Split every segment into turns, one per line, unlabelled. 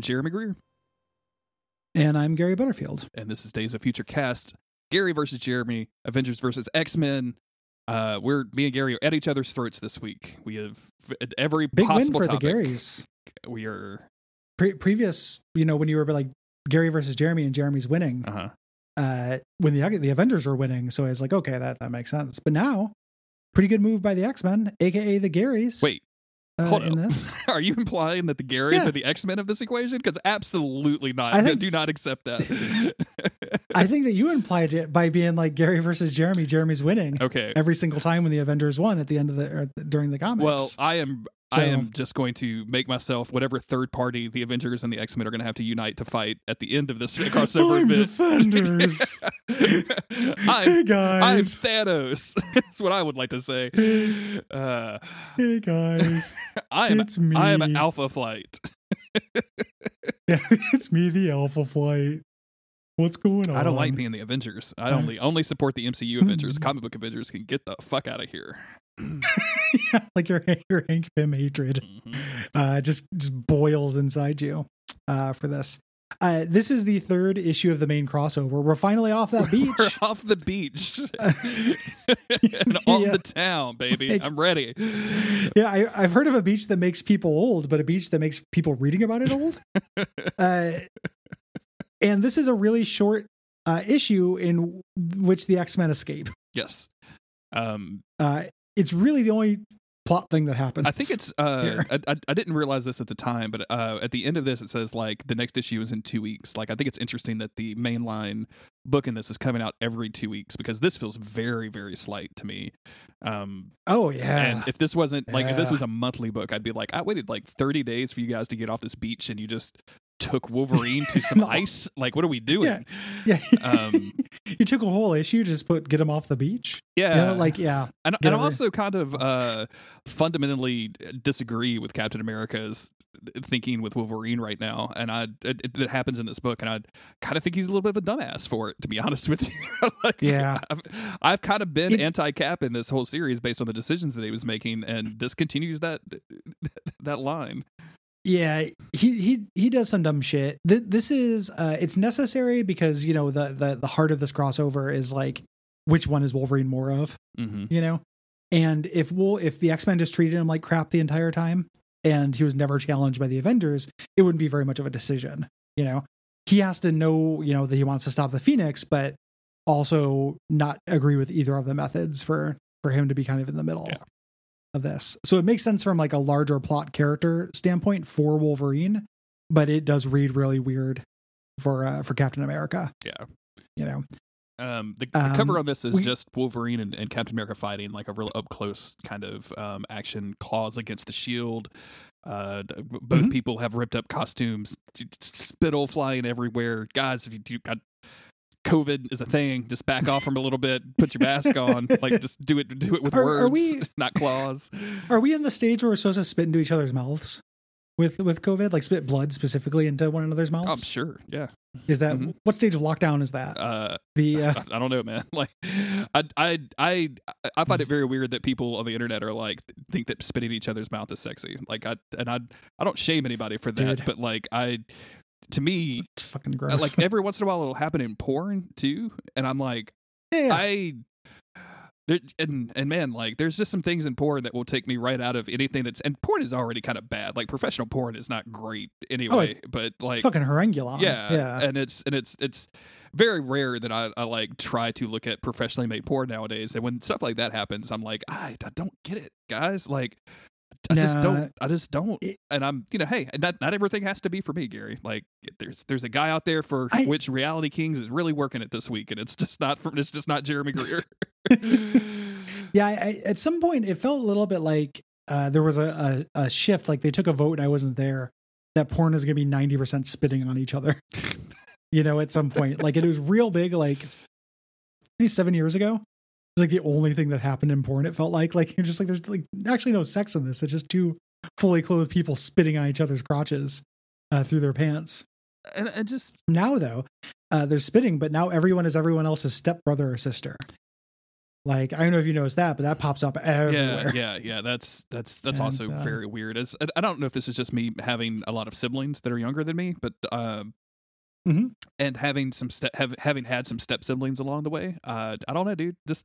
I'm Jeremy Greer.
And I'm Gary Butterfield.
And this is Days of Future Cast. Gary versus Jeremy, Avengers versus X Men. Uh, we're me and Gary are at each other's throats this week. We have every
big win for
topic.
the Garys.
We are
Pre- previous, you know, when you were like Gary versus Jeremy and Jeremy's winning.
Uh-huh.
Uh, when the the Avengers were winning, so I was like, okay, that that makes sense. But now, pretty good move by the X Men, aka the Garys.
Wait,
uh, in this.
Are you implying that the Garys
Yeah.
are the X Men of this equation? Because absolutely not.
I think-
do not accept that.
I think that you implied it by being like Gary versus Jeremy. Jeremy's winning
okay.
every single time when the Avengers won at the end of the or during the comics.
Well, I am. I am just going to make myself whatever third party the Avengers and the X Men are going to have to unite to fight at the end of this crossover
I'm
event.
defenders. hey
I'm, I'm
guys.
Thanos. That's what I would like to say. Uh,
hey guys.
I am.
It's me.
I am Alpha Flight.
Yeah, it's me, the Alpha Flight. What's going on?
I don't like being the Avengers. I only only support the MCU Avengers. Comic book Avengers can get the fuck out of here.
yeah, like your your Hank Pym hatred
Mhm.
uh, just just boils inside you uh, for this. Uh, this is the third issue of the main crossover. We're finally off that beach.
We're off the beach and on
Yeah.
the town, baby.
Like-
I'm ready.
yeah, I, I've heard of a beach that makes people old, but a beach that makes people reading about it old. uh, and this is a really short uh, issue in which the X Men escape.
Yes. Um,
Uh, it's really the only plot thing that happens.
I think it's. Uh, I, I didn't realize this at the time, but uh, at the end of this, it says like the next issue is in two weeks. Like I think it's interesting that the mainline book in this is coming out every two weeks because this feels very very slight to me. Um,
oh yeah,
and if this wasn't like if this was a monthly book, I'd be like, I waited like 30 days for you guys to get off this beach, and you just took Wolverine to some ice. Like, what are we doing?
yeah.
um,
you took a whole issue to just put get him off the beach.
Yeah,
You know, like yeah,
and, and I
over-
also kind of uh, fundamentally disagree with Captain America's thinking with Wolverine right now, and I it, it, it happens in this book, and I kind of think he's a little bit of a dumbass for it, to be honest with you. like,
Yeah.
I've, I've kind of been anti-Cap in this whole series based on the decisions that he was making, and this continues that that line.
Yeah. He he he does some dumb shit. Th- this is uh, it's necessary because you know the the the heart of this crossover is like which one is Wolverine more of,
hmm
you know, and if Wol if the X Men just treated him like crap the entire time and he was never challenged by the Avengers, it wouldn't be very much of a decision, you know. He has to know, you know, that he wants to stop the Phoenix, but also not agree with either of the methods for for him to be kind of in the middle
Yeah.
Of this. So it makes sense from like a larger plot character standpoint for Wolverine, but it does read really weird for uh, for Captain America.
Yeah.
You know.
Um, the, the
Um,
cover on this is
we-
just Wolverine and, and Captain America fighting like a real up close kind of um, action, claws against the shield. Uh, both
Mhm.
people have ripped up costumes, spittle flying everywhere. Guys, if you, you got COVID is a thing, just back off from a little bit, put your mask on, like just do it, do it with
Are-
words,
are we-
not claws.
Are we in the stage where we're supposed to spit into each other's mouths with with COVID, like spit blood specifically into one another's mouths?
I'm sure, yeah.
Is that
Mhm.
what stage of lockdown is that?
Uh,
the uh,
I, I don't know, man. Like, I, I, I, I find it very weird that people on the internet are like think that spitting each other's mouth is sexy. Like, I and I, I don't shame anybody for that,
Dude.
but like, I, to me,
it's fucking gross.
like every once in a while it'll happen in porn too, and I'm like,
yeah.
I. There, and and man, like there's just some things in porn that will take me right out of anything that's and porn is already kind of bad. Like professional porn is not great oh, anyway, but like
fucking horrendulon.
yeah,
yeah.
and it's and it's it's very rare that I, I like try to look at professionally made porn nowadays. And when stuff like that happens, I'm like, I, I don't get it, guys. Like, I just don't. I just don't.
It-
and I'm, you know, hey, not not everything has to be for me, Gary. Like, there's there's a guy out there for
I-
which Reality Kings is really working it this week, and it's just not from. It's just not Jeremy Greer.
Yeah, I, at some point it felt a little bit like uh, there was a, a, a shift. Like they took a vote and I wasn't there. That porn is going to be ninety percent spitting on each other. you know, at some point, like it was real big. Like maybe seven years ago, was like the only thing that happened in porn. It felt like like you're just like there's like actually no sex in this. It's just two fully clothed people spitting on each other's crotches uh, through their pants.
and and just
Now though, uh, they're spitting, but now everyone is everyone else's stepbrother or sister. Like I don't know if you noticed that, but that pops up everywhere.
Yeah, yeah, yeah. That's that's that's
And,
also
uh,
very weird. As I- don't know if this is just me having a lot of siblings that are younger than me, but um,
Mhm.
and having some step have, having had some step siblings along the way. Uh, I don't know, dude. Just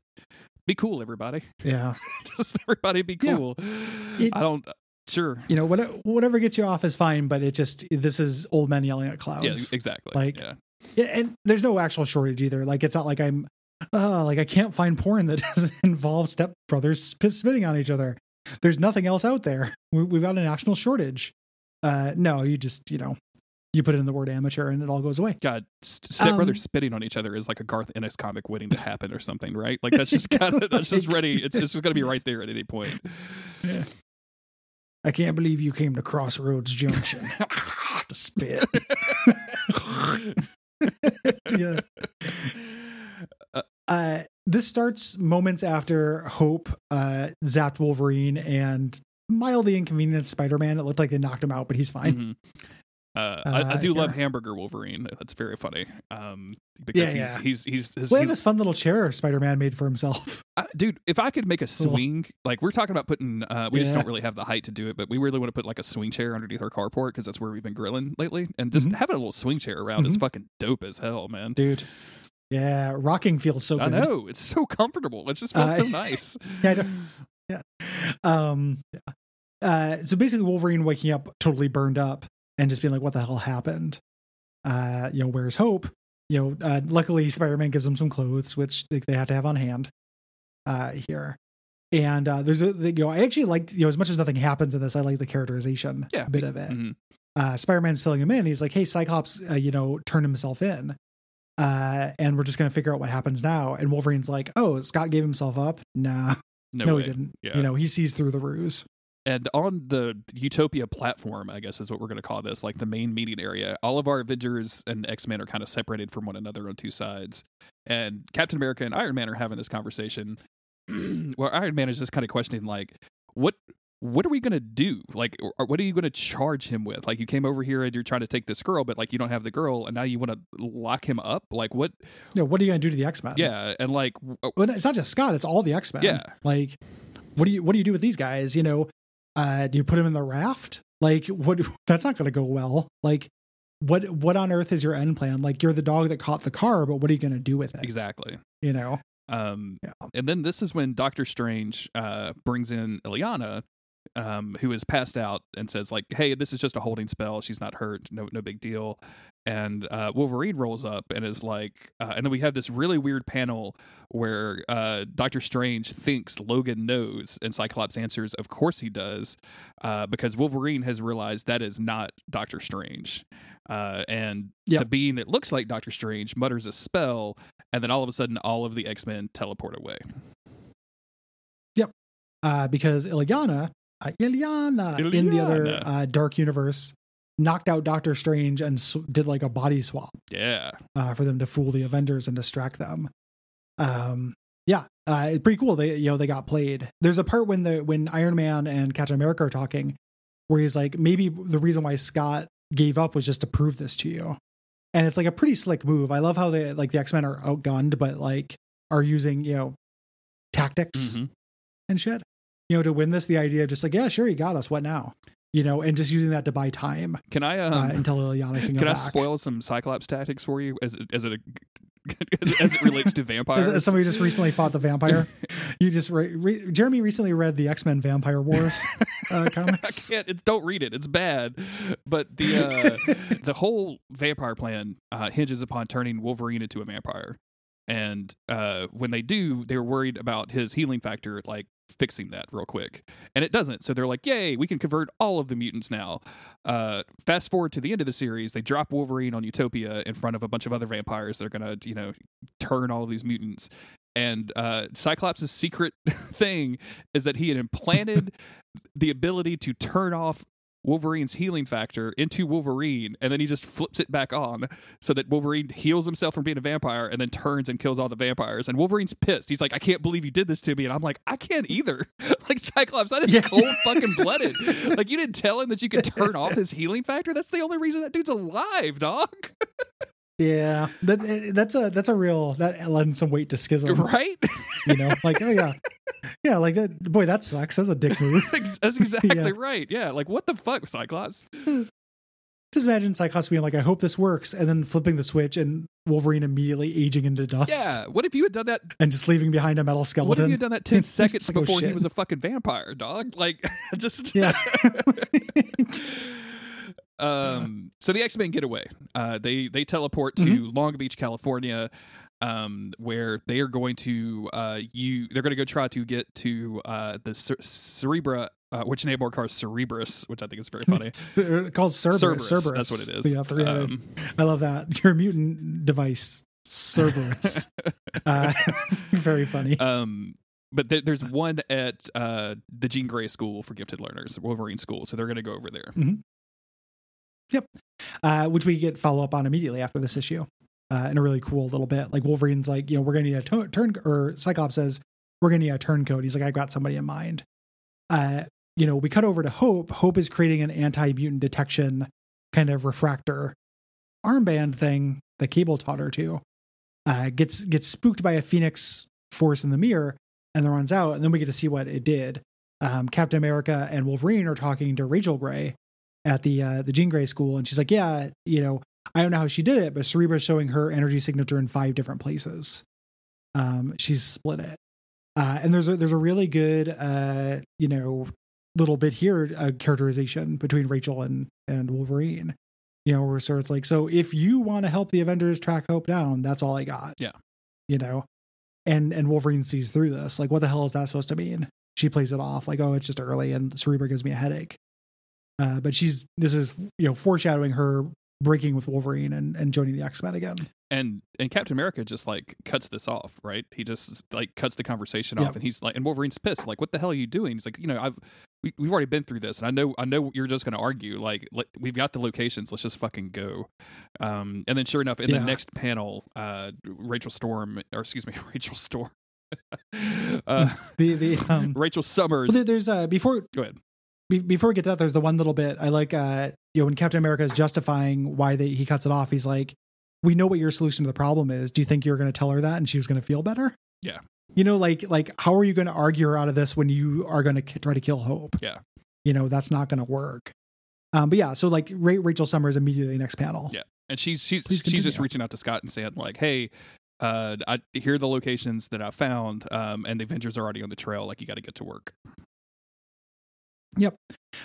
be cool, everybody.
Yeah.
just everybody be
Yeah.
cool.
It-
I don't. Sure.
You know, whatever whatever gets you off is fine, but it just this is old men yelling at
Yeah,
clouds.
exactly.
Like-
yeah.
Yeah, and there's no actual shortage either. Like it's not like I'm uh like I can't find porn that doesn't involve step brothers spitting on each other. There's nothing else out there. We, we've got a national shortage. Uh no, you just, you know, you put in the word amateur and it all goes away.
God, st- step brothers
Um,
spitting on each other is like a Garth Ennis comic waiting to happen or something, right? Like that's just kind of that's just ready. It's it's just gonna be right there at any point. Yeah.
I can't believe you came to Crossroads Junction to spit. yeah. Uh, this starts moments after Hope uh, zapped Wolverine and mildly inconvenienced Spider Man. It looked like they knocked him out, but he's fine.
Mhm. Uh, I, I
Uh,
do love. Hamburger Wolverine. That's very funny. Um, because
Yeah, yeah.
he's he's he's
Well, this fun little chair Spider Man made for himself.
I- dude. If I could make a swing, like we're talking about putting, uh, we just don't really have the height to do it, but we really want to put like a swing chair underneath our carport because that's where we've been grilling lately, and just
Mhm.
having a little swing chair around is
Mhm.
fucking dope as hell, man.
Dude. Yeah, rocking feels so
I
good.
know it's so comfortable. It just feels
Uh,
so nice.
Yeah, I don't- yeah. Um, yeah. Uh, so basically, Wolverine waking up totally burned up and just being like, "What the hell happened?" Uh, you know, where's Hope? You know, uh, luckily Spider-Man gives him some clothes, which they, they have to have on hand. Uh, here, and uh, there's a the- you know, I actually liked you know as much as nothing happens in this, I like the characterization
Yeah,
bit of it.
Mhm.
Uh, Spider-Man's filling him in. He's like, "Hey, Cyclops, uh, you know, turned himself in." Uh, and we're just gonna figure out what happens now. And Wolverine's like, "Oh, Scott gave himself up. Nah,
No,
no,
way.
he didn't.
Yeah.
You know, he sees through the ruse.
And on the Utopia platform, I guess is what we're going to call this, like the main meeting area, all of our Avengers and X Men are kind of separated from one another on two sides. And Captain America and Iron Man are having this conversation where Iron Man is just kind of questioning, like, what. What are we gonna do? Like, what are you gonna charge him with? Like, you came over here and you're trying to take this girl, but like you don't have the girl, and now you want to lock him up. Like, what?
Know, what are you gonna do to the X Men?
Yeah, and like, w-
oh it's not just Scott; it's all the X Men.
Yeah.
Like, what do you what do you do with these guys? You know, uh, do you put him in the raft? Like, what? That's not gonna go well. Like, what what on earth is your end plan? Like, you're the dog that caught the car, but what are you gonna do with it?
exactly.
You know?
Um,
Yeah.
and then this is when Doctor Strange uh, brings in Illyana, um, who is passed out, and says like, "Hey, this is just a holding spell. She's not hurt. No, no big deal." And uh, Wolverine rolls up and is like, uh, and then we have this really weird panel where uh, Doctor Strange thinks Logan knows, and Cyclops answers, "Of course he does," uh, because Wolverine has realized that is not Doctor Strange. Uh, and
Yep.
the being that looks like Doctor Strange mutters a spell, and then all of a sudden, all of the X Men teleport away.
Uh, because Illyana, uh, Illyana, in the other uh, dark universe, knocked out Doctor Strange and s- did like a body swap.
Yeah,
uh, for them to fool the Avengers and distract them. Um, yeah, uh, it's pretty cool. They you know they got played. There's a part when the when Iron Man and Captain America are talking, where he's like, maybe the reason why Scott gave up was just to prove this to you, and it's like a pretty slick move. I love how they like the X Men are outgunned, but like are using you know tactics
Mhm.
and shit. You know to win this, the idea of just like yeah, sure, he got us. What now? You know, and just using that to buy time
Can I um,
uh, until Illyana can
can I
back.
spoil some Cyclops tactics for you as it, as it as, as it relates to vampires?
As, as somebody just recently fought the vampire, you just re- re- Jeremy recently read the X Men Vampire Wars uh,
I
comics.
can't. It's, don't read it. It's bad. But the uh, the whole vampire plan uh, hinges upon turning Wolverine into a vampire. And uh, when they do, they're worried about his healing factor, like fixing that real quick. And it doesn't. So they're like, "Yay, we can convert all of the mutants now." Uh, fast forward to the end of the series, they drop Wolverine on Utopia in front of a bunch of other vampires that are gonna, you know, turn all of these mutants. And uh, Cyclops' secret thing is that he had implanted the ability to turn off Wolverine's healing factor into Wolverine, and then he just flips it back on so that Wolverine heals himself from being a vampire and then turns and kills all the vampires. And Wolverine's pissed. He's like, I can't believe you did this to me. And I'm like, I can't either. like, Cyclops, that is
Yeah.
cold fucking blooded. like, you didn't tell him that you could turn off his healing factor? That's the only reason that dude's alive, dog.
Yeah, that eh, that's a that's a real that lends some weight to schism,
right?
You know, like oh yeah, yeah, like that. Boy, that sucks. That's a dick move.
that's exactly yeah. right. Yeah, like what the fuck, Cyclops?
Just imagine Cyclops being like, "I hope this works," and then flipping the switch and Wolverine immediately aging into dust.
Yeah. What if you had done that
and just leaving behind a metal skeleton? What
if you had done that ten seconds like, oh, before oh, he was a fucking vampire, dog? Like, just
yeah.
Um. So the X Men get away. Uh. They they teleport to mm-hmm. Long Beach, California um, where they are going to uh, you they're going to go try to get to uh, the Cer- Cerebra, uh, which Namor calls Cerebrus, which I think is very funny.
called Cerberus.
Cerberus. Cerberus. That's what it is.
Yeah, um, I love that. Your mutant device, Cerberus. uh, it's very funny.
Um, but th- there's one at uh, the Jean Grey School for Gifted Learners, Wolverine School, so they're going to go over there.
Mm-hmm. Yep. Uh, which we get follow up on immediately after this issue uh, in a really cool little bit. Like Wolverine's like, you know, we're gonna need a to- turn, or Cyclops says we're gonna need a turncoat. He's like, I got somebody in mind. Uh, you know, we cut over to Hope. Hope is creating an anti mutant detection kind of refractor armband thing that Cable taught her to. Uh, gets gets spooked by a Phoenix force in the mirror and then runs out. And then we get to see what it did. Um, Captain America and Wolverine are talking to Rachel Gray at the uh, the Jean Grey school, and she's like, "Yeah, you know, I don't know how she did it, but Cerebra is showing her energy signature in five different places. Um, she's split it, uh, and there's a there's a really good uh, you know little bit here uh, characterization between Rachel and and Wolverine. You know, where so it's like, so if you want to help the Avengers track Hope down, that's all I got.
Yeah,
you know, and and Wolverine sees through this. Like, what the hell is that supposed to mean? She plays it off like, oh, it's just early, and Cerebra gives me a headache. Uh, but she's this is you know foreshadowing her breaking with Wolverine and, and joining the X Men again.
And and Captain America just like cuts this off, right? He just like cuts the conversation off, and he's like, and Wolverine's pissed, like, what the hell are you doing? He's like, you know, I've we, we've already been through this, and I know I know you're just going to argue. Like, let, we've got the locations, let's just fucking go. Um, and then sure enough, in yeah. the next panel, uh, Rachel Storm, or excuse me, Rachel Storm. uh,
the the um,
Rachel Summers.
Well, there's uh before.
Go ahead
be- before we get to that, there's the one little bit I like. Uh, you know, when Captain America is justifying why they, he cuts it off, he's like, "We know what your solution to the problem is. Do you think you're going to tell her that and she's going to feel better?"
Yeah.
You know, like like how are you going to argue her out of this when you are going to k- try to kill Hope?
Yeah.
You know, that's not going to work. Um, but yeah, so like Ra- Rachel Summers immediately next panel.
Yeah, and she's she's she's just reaching out to Scott and saying like, "Hey, uh, I here are the locations that I found, um, and the Avengers are already on the trail. Like, you got to get to work."
Yep.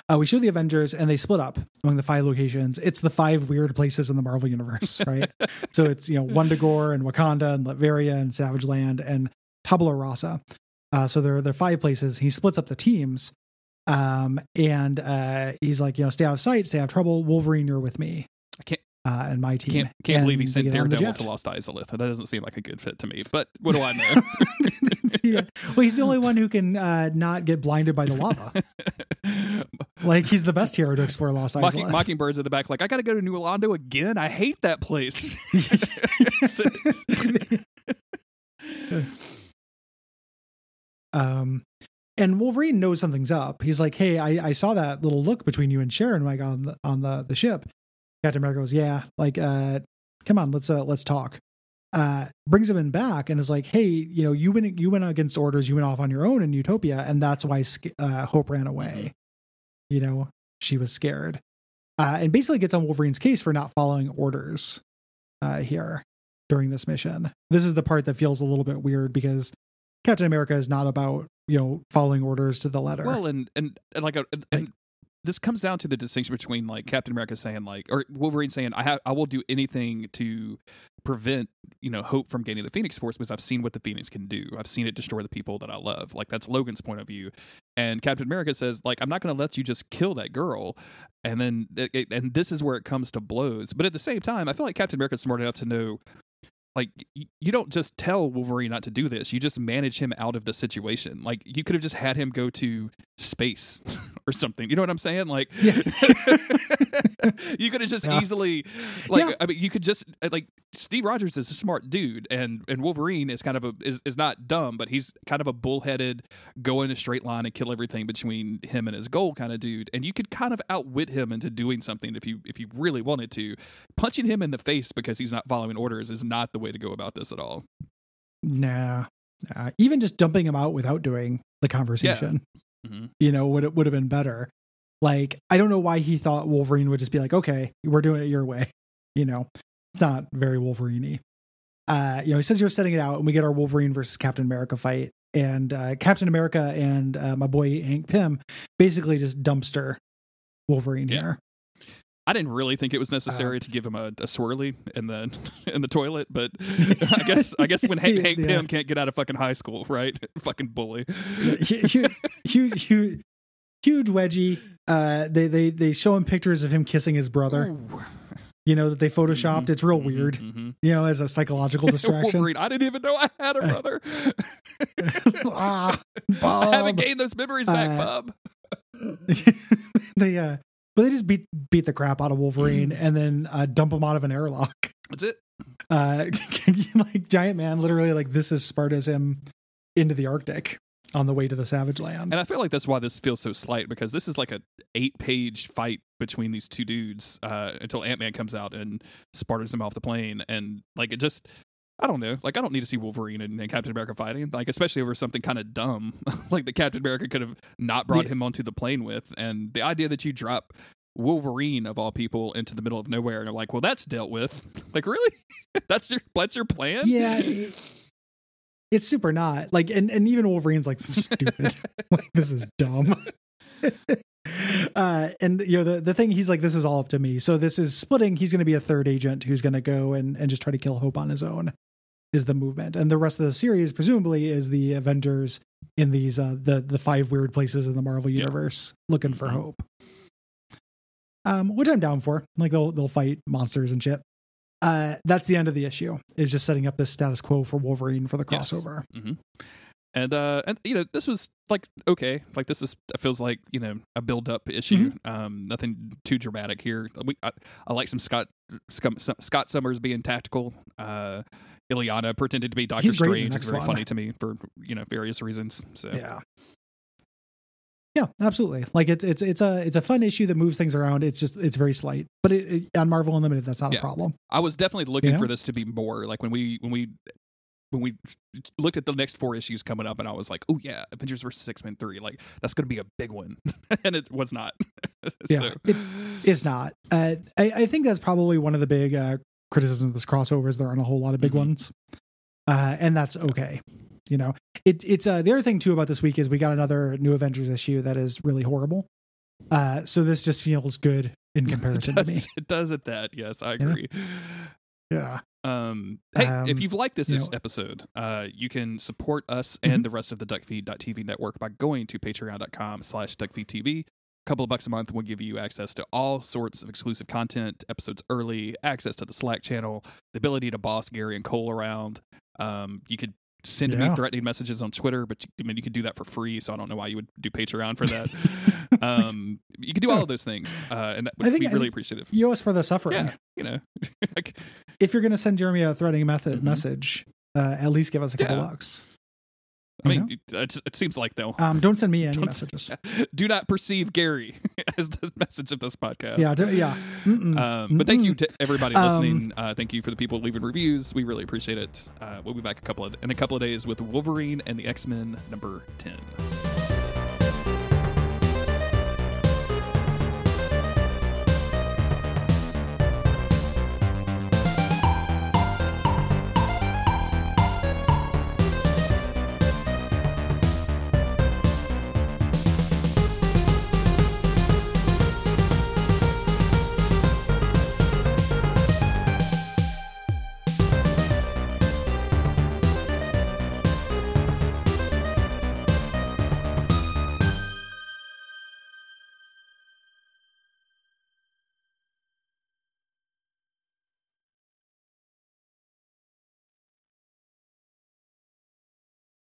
Uh, we show the Avengers and they split up among the five locations. It's the five weird places in the Marvel universe, right? so it's, you know, Wundagore and Wakanda and Latveria and Savage Land and Tabula Rasa. Uh, so there are, there are five places. He splits up the teams. Um, and uh, he's like, you know, stay out of sight, stay out of trouble. Wolverine, you're with me. Uh, and my team.
Can't, can't believe he sent Daredevil to Lost Izalith. That doesn't seem like a good fit to me. But what do I know?
yeah. Well, he's the only one who can uh, not get blinded by the lava. like he's the best hero to explore Lost
Mocking, Mockingbirds at the back, like I got to go to New Orlando again. I hate that place.
um, and Wolverine knows something's up. He's like, "Hey, I, I saw that little look between you and Sharon when I got on the on the, the ship." Captain America goes, "Yeah, like, uh, come on, let's uh, let's talk." uh, brings him in back and is like, "Hey, you know, you went you went against orders, you went off on your own in Utopia, and that's why uh, Hope ran away. You know, she was scared, uh, and basically gets on Wolverine's case for not following orders uh, here during this mission. This is the part that feels a little bit weird because Captain America is not about you know following orders to the letter.
Well, and and, and like, a, and, like this comes down to the distinction between like Captain America saying like or Wolverine saying I have I will do anything to prevent you know hope from gaining the Phoenix Force because I've seen what the Phoenix can do. I've seen it destroy the people that I love. Like that's Logan's point of view. And Captain America says like I'm not going to let you just kill that girl. And then it, and this is where it comes to blows. But at the same time, I feel like Captain America's smart enough to know like you don't just tell Wolverine not to do this. You just manage him out of the situation. Like you could have just had him go to space or something. You know what I'm saying? Like,
Yeah.
you could have just
Yeah.
easily, like,
Yeah.
I mean, you could just uh, like Steve Rogers is a smart dude, and and Wolverine is kind of a is, is not dumb, but he's kind of a bullheaded, go in a straight line and kill everything between him and his goal kind of dude. And you could kind of outwit him into doing something if you if you really wanted to. Punching him in the face because he's not following orders is not the way to go about this at all.
Nah. nah. Even just dumping him out without doing the conversation,
hmm
you know, would it would have been better. Like, I don't know why he thought Wolverine would just be like, okay, we're doing it your way. You know, it's not very Wolverine Uh, you know, he says you're setting it out, and we get our Wolverine versus Captain America fight. And uh, Captain America and uh, my boy Hank Pym basically just dumpster Wolverine
Yeah.
here.
I didn't really think it was necessary
Uh,
to give him a, a swirly in the in the toilet, but I guess I guess when Hank, Hank
Yeah.
Pym can't get out of fucking high school, right? fucking bully.
huge, huge, huge, huge wedgie. Uh, they they they show him pictures of him kissing his brother.
Ooh.
You know that they photoshopped.
Mhm,
It's real
mhm,
weird.
mhm.
You know, as a psychological distraction.
Wolverine. I didn't even know I had a
Uh,
brother.
ah,
I haven't gained those memories back,
Uh,
Bob.
they uh, but they just beat beat the crap out of Wolverine and then uh, dump him out of an airlock.
That's it.
Uh, like Giant Man, literally, like this is Sparta's him into the Arctic on the way to the Savage Land.
And I feel like that's why this feels so slight because this is like a eight page fight between these two dudes uh, until Ant Man comes out and Spartans him off the plane, and like it just. I don't know. Like, I don't need to see Wolverine and, and Captain America fighting. Like, especially over something kind of dumb, like the Captain America could have not brought
Yeah.
him onto the plane with. And the idea that you drop Wolverine of all people into the middle of nowhere and are like, well, that's dealt with. Like, really? that's your that's your plan?
yeah, it- it's super not like, and and even Wolverine's like this is stupid. like this is dumb. uh and you know the the thing he's like this is all up to me so this is splitting he's going to be a third agent who's going to go and and just try to kill hope on his own is the movement. And the rest of the series presumably is the avengers in these uh the the five weird places in the marvel
Yeah.
universe looking for
Mhm.
hope. Um which i'm down for. Like they'll they'll fight monsters and shit. Uh that's the end of the issue is just setting up this status quo for wolverine for the
Yes.
crossover.
And uh and you know this was like okay. Like this is it feels like you know a build up issue.
Mm-hmm.
um nothing too dramatic here. We I, I like some scott scott summers being tactical. Uh Illyana pretended to be Doctor
He's great in
Strange. It's very
one.
funny to me for you know various reasons. So
yeah yeah absolutely like it's it's it's a it's a fun issue that moves things around it's just it's very slight but it, it, on marvel unlimited that's not
Yeah.
a problem
I was definitely looking
You know?
for this to be more like when we when we when we looked at the next four issues coming up, and I was like, "Oh yeah, Avengers versus X Men three, like that's going to be a big one," and it was not.
Yeah,
So-
it- it's not uh, I, I think that's probably one of the big uh criticisms of this crossover is there aren't a whole lot of big
Mhm.
ones uh and that's okay you know it, it's uh the other thing too about this week is we got another new avengers issue that is really horrible uh so this just feels good in comparison
it
to me
it does at that. Yes, I agree.
yeah
Um, hey, if
Um,
you've liked this
you know-
episode, uh, you can support us
Mhm.
and the rest of the duckfeed.tv network by going to patreon.com slash duckfeedtv. A couple of bucks a month will give you access to all sorts of exclusive content, episodes early, access to the Slack channel, the ability to boss Gary and Cole around. Um, you could send me
Yeah.
threatening messages on Twitter, but you, I mean, you could do that for free, so I don't know why you would do Patreon for that. um, you could do all of those things, uh, and that would
think-
be really appreciative.
you owe us for the suffering
Yeah, you know, like,
if you're going to send Jeremy a threatening method
Mhm.
message, uh, at least give us a couple
Yeah.
bucks.
I
You
mean, it, it seems like they'll
Um, don't send me any
Don't-
messages.
do not perceive Gary as the message of this podcast.
Yeah, do- yeah. Mm-mm.
Um, but thank you to everybody
Um,
listening. Uh, thank you for the people leaving reviews. We really appreciate it. Uh, we'll be back a couple of, in a couple of days with Wolverine and the X Men number ten.